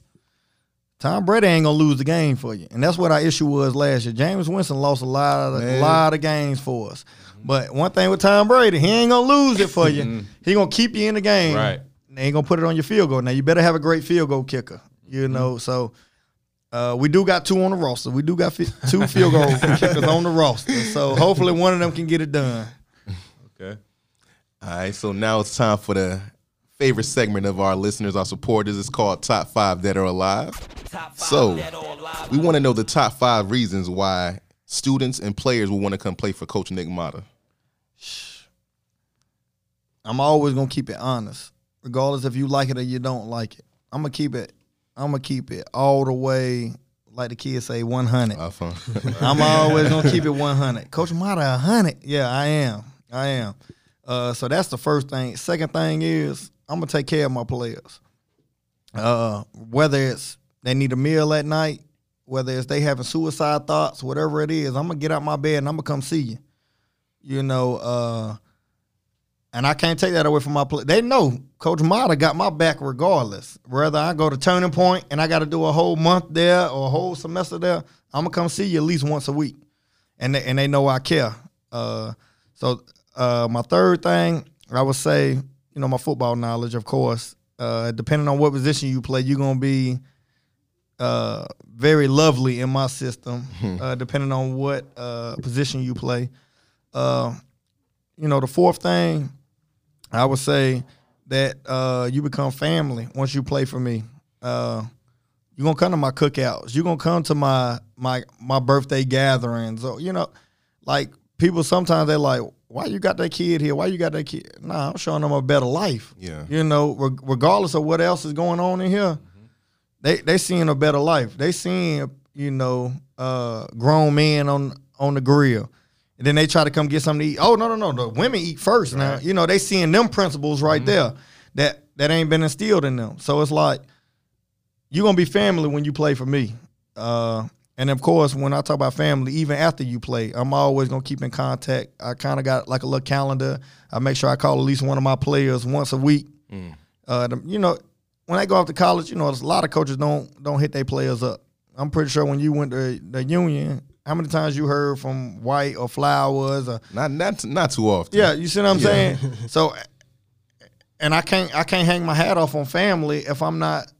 Tom Brady ain't gonna lose the game for you. And that's what our issue was last year. Jameis Winston lost a lot of a lot of games for us. But one thing with Tom Brady, he ain't gonna lose it for you. he gonna keep you in the game. Right. They ain't gonna put it on your field goal. Now you better have a great field goal kicker. You know, so uh, we do got two on the roster. We do got fi- two field goal kickers on the roster. So hopefully one of them can get it done. Okay. All right, so now it's time for the favorite segment of our listeners, our supporters. It's called Top Five That Are Alive. So we want to know the top five reasons why students and players will want to come play for Coach Nick Mata. I'm always gonna keep it honest, regardless if you like it or you don't like it. I'm gonna keep it. I'm gonna keep it all the way, like the kids say, 100. I'm always gonna keep it 100. Coach Mata 100. Yeah, I am. I am. Uh, so that's the first thing. Second thing is I'm gonna take care of my players. Uh, whether it's they need a meal at night, whether it's they having suicide thoughts, whatever it is, I'm gonna get out my bed and I'm gonna come see you. You know, uh, and I can't take that away from my play. They know Coach Mata got my back regardless. Whether I go to Turning Point and I got to do a whole month there or a whole semester there, I'm gonna come see you at least once a week, and they, and they know I care. Uh, so uh, my third thing, I would say, you know, my football knowledge, of course. Uh, depending on what position you play, you're gonna be uh, very lovely in my system. uh, depending on what uh, position you play. Uh, you know, the fourth thing, I would say that uh, you become family once you play for me. Uh, you're gonna come to my cookouts. You're gonna come to my my my birthday gatherings. Or you know, like people sometimes they're like, "Why you got that kid here? Why you got that kid?" Nah, I'm showing them a better life. Yeah. You know, reg- regardless of what else is going on in here, they they seeing a better life. They seeing you know uh, grown men on on the grill. And then they try to come get something to eat. Oh no no no! The women eat first now. You know they seeing them principles right there that that ain't been instilled in them. So it's like you're gonna be family when you play for me. Uh, and of course, when I talk about family, even after you play, I'm always gonna keep in contact. I kind of got like a little calendar. I make sure I call at least one of my players once a week. Uh, the- you know, when they go off to college, you know, there's a lot of coaches don't don't hit their players up. I'm pretty sure when you went to the union, how many times you heard from White or Flowers or not not not too often. yeah, you see what I'm saying? So, and I can't I can't hang my hat off on family if I'm not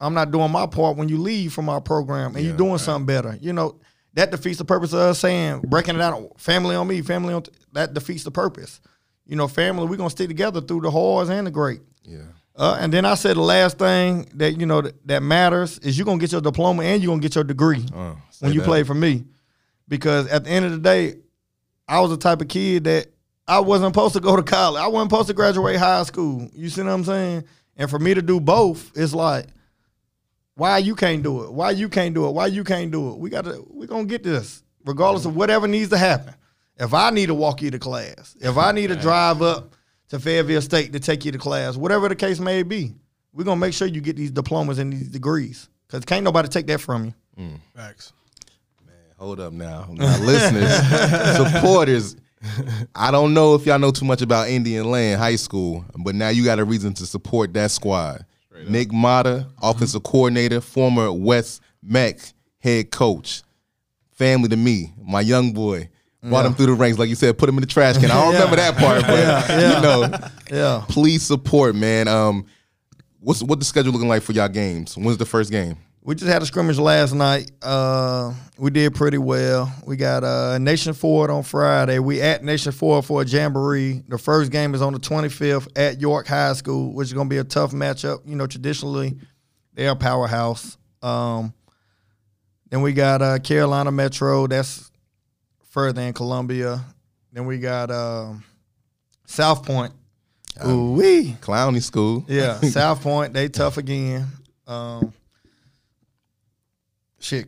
I'm not doing my part when you leave from our program and you're doing something better. You know that defeats the purpose of us saying breaking it down. Family on me, family on t- that defeats the purpose. You know, family we're gonna stick together through the hards and the great. Yeah. Uh, and then I said the last thing that you know that, that matters is you're gonna get your diploma and you're gonna get your degree Uh, when you that. play for me. Because at the end of the day, I was the type of kid that I wasn't supposed to go to college. I wasn't supposed to graduate high school. You see what I'm saying? And for me to do both, it's like, why you can't do it? Why you can't do it? Why you can't do it? We gotta we gonna get this, regardless of whatever needs to happen. If I need to walk you to class, if I need to drive up to Fayetteville State to take you to class, whatever the case may be, we're gonna make sure you get these diplomas and these degrees. Cause can't nobody take that from you. Mm. Facts. Man, hold up now. Now, listeners, supporters, I don't know if y'all know too much about Indian Land High School, but now you got a reason to support that squad. Nick Mata, offensive coordinator, former West Meck head coach. Family to me, my young boy. Brought him through the ranks, like you said, put him in the trash can. I don't remember that part, but you know, Yeah. please support, man. Um, what's what the schedule looking like for y'all games? When's the first game? We just had a scrimmage last night. Uh, we did pretty well. We got uh, Nation Ford on Friday. We at Nation Ford for a jamboree. The first game is on the 25th at York High School, which is going to be a tough matchup. You know, traditionally they're a powerhouse. Um, then we got uh, Carolina Metro. That's further in Columbia. Then we got um, South Pointe. Ooh wee. Clowney school. Yeah, South Pointe, they tough again. Um, shit,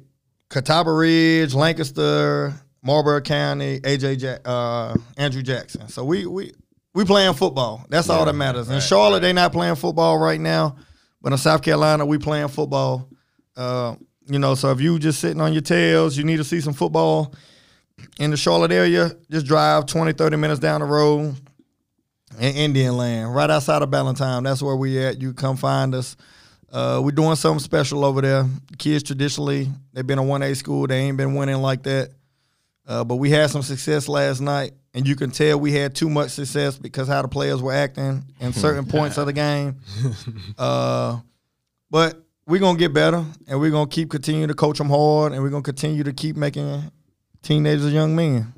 Catawba Ridge, Lancaster, Marlboro County, AJ Jack, uh, Andrew Jackson. So we we we playing football. That's all that matters. In Charlotte, they not playing football right now, but in South Carolina, we playing football. Uh, you know, so if you just sitting on your tails, you need to see some football in the Charlotte area, just drive 20, 30 minutes down the road in Indian Land, right outside of Ballantyne. That's where we at. You come find us. Uh, we're doing something special over there. Kids traditionally, they've been a 1A school. They ain't been winning like that. Uh, but we had some success last night, and you can tell we had too much success because how the players were acting in certain points of the game. Uh, but we're gonna get better, and we're gonna keep continuing to coach them hard, and we're gonna continue to keep making teenagers young men.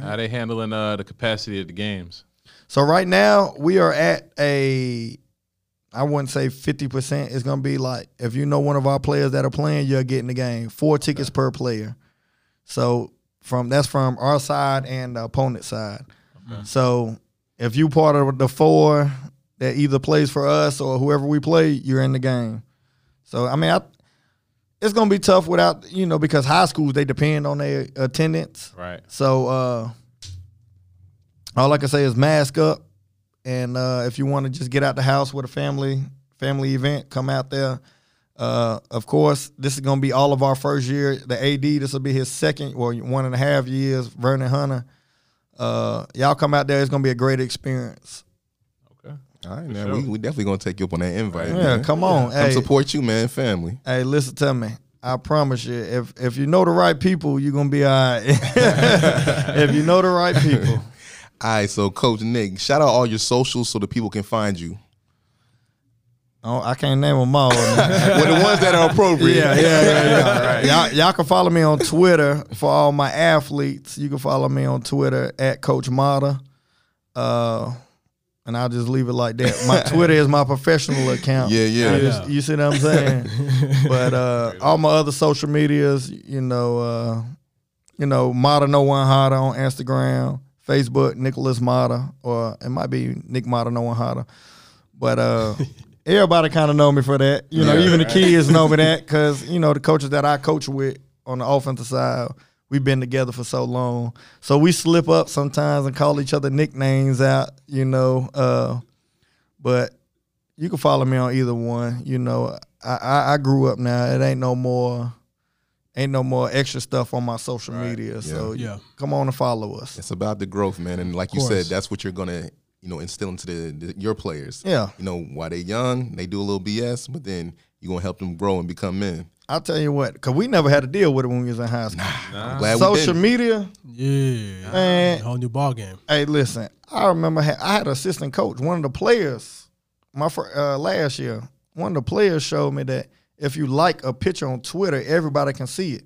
How they handling uh, the capacity of the games? So right now we are at a I wouldn't say fifty percent. It's gonna be like if you know one of our players that are playing, you're getting the game. Four tickets per player. So from that's from our side and the opponent side. So if you part of the four that either plays for us or whoever we play, you're in the game. So I mean, I, it's gonna be tough without you know because high schools they depend on their attendance. Right. So uh, all I can say is mask up, and uh, if you want to just get out the house with a family family event, come out there. Uh, of course, this is gonna be all of our first year. The AD, this will be his second or one and a half years. Vernon Hunter, uh, y'all come out there. It's gonna be a great experience. All right, man. sure. We, we definitely gonna take you up on that invite. Yeah, man. come on, Come hey, support you, man. Family. hey, listen to me. I promise you, if if you know the right people, you're gonna be all right. if you know the right people. All right, so Coach Nick, shout out all your socials so the people can find you. Oh, I can't name them all. well, the ones that are appropriate. Yeah, yeah, yeah, yeah. Y'all, y'all can follow me on Twitter for all my athletes. You can follow me on Twitter at Coach Mata. Uh, and I'll just leave it like that. My Twitter is my professional account. Yeah, yeah. You, Yeah. you see what I'm saying? but uh, all my other social medias, you know, uh, you know, Mata No One Hotter on Instagram, Facebook, Nicholas Mata, or it might be Nick Mata No One Hotter. But uh, everybody kind of know me for that. You know, Yeah. even the kids know me that because you know the coaches that I coach with on the offensive side, we've been together for so long. So we slip up sometimes and call each other nicknames out. You know, uh, but you can follow me on either one. You know, I, I, I grew up now. It ain't no more. Ain't no more extra stuff on my social media. So Yeah. come on and follow us. It's about the growth, man. And like you said, that's what you're gonna, you know, instill into the, the your players. Yeah. You know, while they're young, they do a little BS, but then you're gonna help them grow and become men. I'll tell you what, because we never had to deal with it when we was in high school. I'm glad Social we didn't. media, Yeah, Man. whole new ball game. Hey, listen. I remember ha- I had an assistant coach. One of the players, my fir- uh, last year, one of the players showed me that if you like a picture on Twitter, everybody can see it.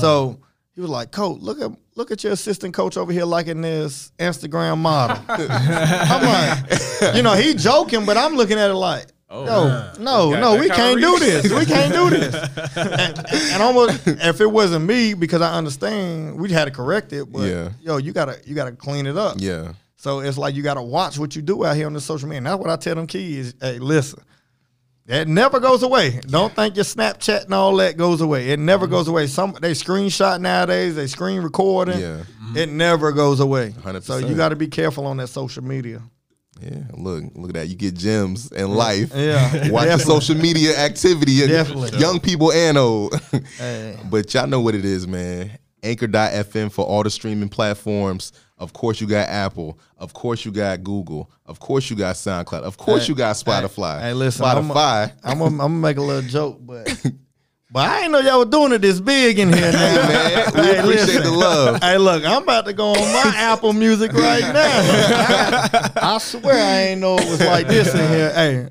So he was like, "Coach, look at look at your assistant coach over here liking this Instagram model." I'm like, you know, he joking, but I'm looking at it like. Oh, No, man. no, Got no, we can't do this. We can't do this. and, and almost, if it wasn't me, because I understand, we had to correct it. But Yeah. yo, you gotta, you gotta clean it up. Yeah. So it's like you gotta watch what you do out here on the social media. And that's what I tell them kids. Hey, listen, that never goes away. Don't think your Snapchat and all that goes away. It never goes away. Some they screenshot nowadays. They screen recording. Yeah. It never goes away. 100%. So you got to be careful on that social media. Yeah. Look, look at that. You get gems in life. Yeah, Watch your social media activity. Definitely. Young people and old. Hey. But y'all know what it is, man. Anchor.fm for all the streaming platforms. Of course, you got Apple. Of course, you got Google. Of course, you got SoundCloud. Of course, Hey, you got Spotify. Hey, listen, Spotify. I'm I'm gonna make a little joke, but but I ain't know y'all were doing it this big in here now, man, we Hey, appreciate listen. the love. Hey, look, I'm about to go on my Apple Music right now. I swear I ain't know it was like this in here. Hey,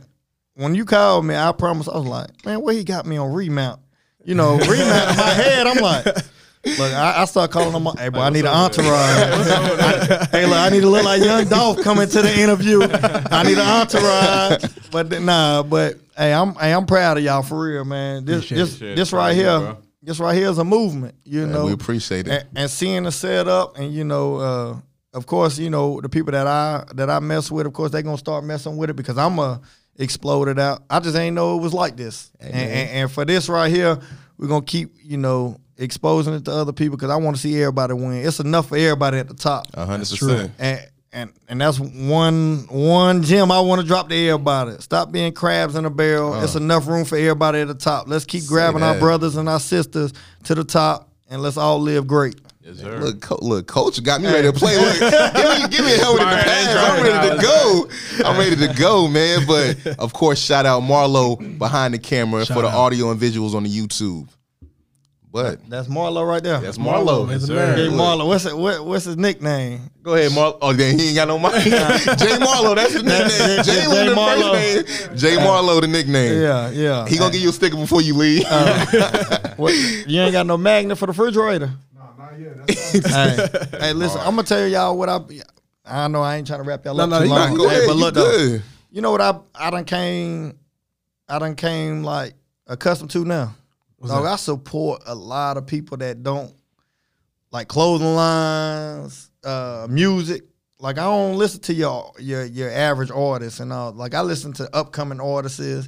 when you called me, I promise I was like, man, where he got me on remount? You know, remount in my head. I'm like. Look, I, I start calling him. Hey, boy, I need an entourage. I- hey, look, I need to look like Young Dolph coming to the interview. I need an entourage. But nah, but hey, I'm hey, I'm proud of y'all for real, man. This Appreciate this it. This right Thank you, here, this right here is a movement. You Man, know, we appreciate it. and, and seeing the setup, and you know, uh, of course, you know the people that I that I mess with, of course, they gonna start messing with it because I'm a explode it out. I just ain't know it was like this, and, and, and for this right here, we're gonna keep you know exposing it to other people because I want to see everybody win. It's enough for everybody at the top, A hundred percent. and and and that's one one gem I want to drop to everybody. Stop being crabs in a barrel. Uh-huh. It's enough room for everybody at the top. Let's keep grabbing our brothers and our sisters to the top, and let's all live great. Yes, sir. Look, co- look, coach got me ready to play. Look, give me, give me a helmet in the Fire pass. Andrew I'm ready to go. I'm ready to go, man. But of course, shout out Marlo behind the camera Shout for the out. audio and visuals on the YouTube. But That's Marlo right there. that's Marlo. Yes, sir. Hey sir. Marlo, what's it, what, what's his nickname? Go ahead, Marlo. Oh, then he ain't got no mic. Jay Marlo, that's the nickname. Jay, Jay the Marlo. first name. Jay Marlo, the nickname. Yeah, yeah. He gonna give you a sticker before you leave. Uh, what, you ain't got no magnet for the refrigerator? No, not yet. hey, hey, listen, I'm gonna tell y'all what I. I know I ain't trying to wrap y'all No, up no, too you long. Go Hey, ahead, but you look though, you know what I I done came, I done came like accustomed to now. Dog, I support a lot of people that don't like clothing lines, uh, music. Like I don't listen to your your your average artists and all. Like I listen to upcoming artists,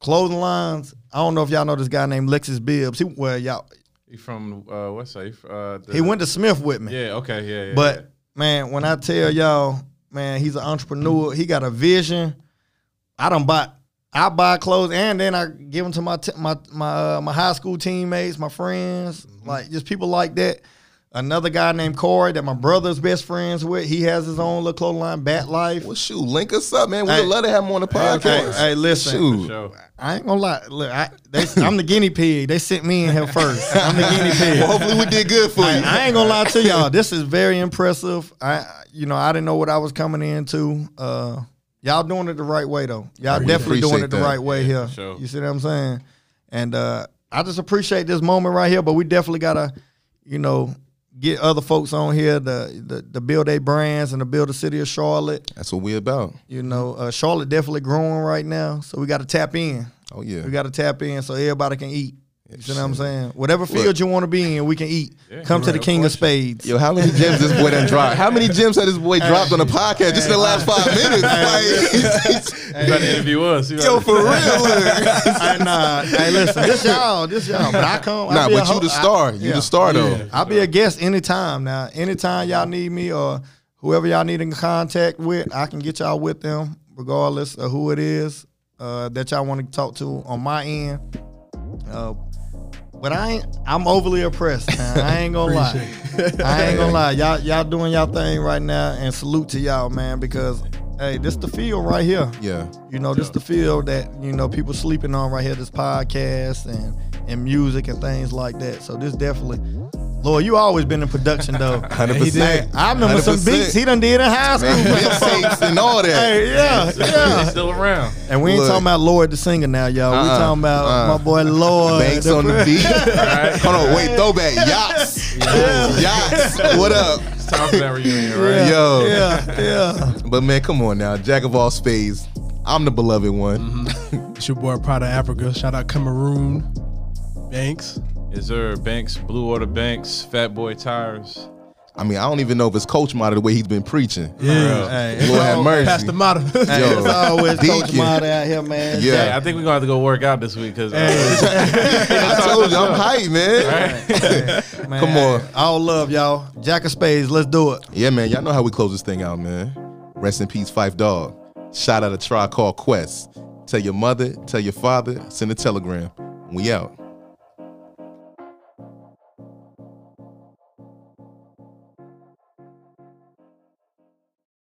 clothing lines. I don't know if y'all know this guy named Lexus Bibbs. He well y'all He from uh, what's that? Uh, the, he went to Smith with me. Yeah. Okay. Yeah. yeah But yeah. man, when I tell y'all, man, he's an entrepreneur. He got a vision. I don't buy. I buy clothes and then I give them to my t- my my uh, my high school teammates, my friends, like just people like that. Another guy named Corey that my brother's best friends with. He has his own little clothing line, Bat Life. Well, shoot, link us up, man. We'd Hey. love to have him on the podcast. hey, listen, Shoot. Show. I ain't gonna lie. Look, I, they, I'm the guinea pig. They sent me in here first. I'm the guinea pig. Well, hopefully we did good for I, you. I ain't gonna lie to y'all. This is very impressive. I, you know, I didn't know what I was coming into. Uh, y'all doing it the right way though. Y'all definitely doing it the that. right way here. sure. You see what I'm saying? And uh, I just appreciate this moment right here. But we definitely gotta, you know, get other folks on here to, to, to build their brands and to build the city of Charlotte. That's what we about. You know, uh, Charlotte definitely growing right now, so we got to tap in. Oh yeah. We got to tap in so everybody can eat. You know what I'm saying? Whatever field you want to be in, we can eat. Come to the King of Spades. Yo, how many gems this boy done dropped? How many gems had this boy dropped on the podcast just in the last five minutes? Like, You got to interview us. You yo, gotta- for real. look. hey, nah, hey, listen, this y'all, this y'all. But I come. I Nah, be a but you ho- the I- star. You yeah. the star though. I'll be a guest anytime. Now, anytime y'all need me or whoever y'all need in contact with, I can get y'all with them, regardless of who it is uh, that y'all want to talk to on my end. Uh, but I ain't. I'm overly oppressed. Man. I ain't gonna lie. I ain't gonna lie. Y'all, y'all doing y'all thing right now, and salute to y'all, man. Because hey, this the field right here. Yeah. You know, this the field that you know people sleeping on right here. This podcast and and music and things like that. So this definitely, Lord, you always been in production though. Hundred He did. percent. I remember some beats he done did in high school. mixtapes and all that. hey, yeah, yeah. He's yeah. still around. And we ain't Look. talking about Lloyd the singer now, y'all. we Uh-uh, talking about uh-uh. my boy Lloyd. Banks on the beat. Hold on, wait, throwback. Yachts. Yachts. What up? It's time for that reunion, right? Yo. Yeah, yeah. But man, come on now. Jack of all spades. I'm the beloved one. Mm-hmm. It's your boy Pride of Africa. Shout out Cameroon. Banks. Is there Banks, Blue Water Banks, Fat Boy Tires? I mean, I don't even know if it's coach model the way he's been preaching. Yeah. Hey, it's Lord have mercy. Pass the motto. Hey, Yo, it's always Coach Mata out here, man. Yeah. Hey, I think we're gonna have to go work out this week because uh, I told you, I'm hyped, man. Man, Come on. All love, y'all. Jack of Spades, let's do it. Yeah, man. Y'all know how we close this thing out, man. Rest in peace, Phife Dawg. Shout out a Tribe Called Quest. Tell your mother, tell your father, send a telegram. We out.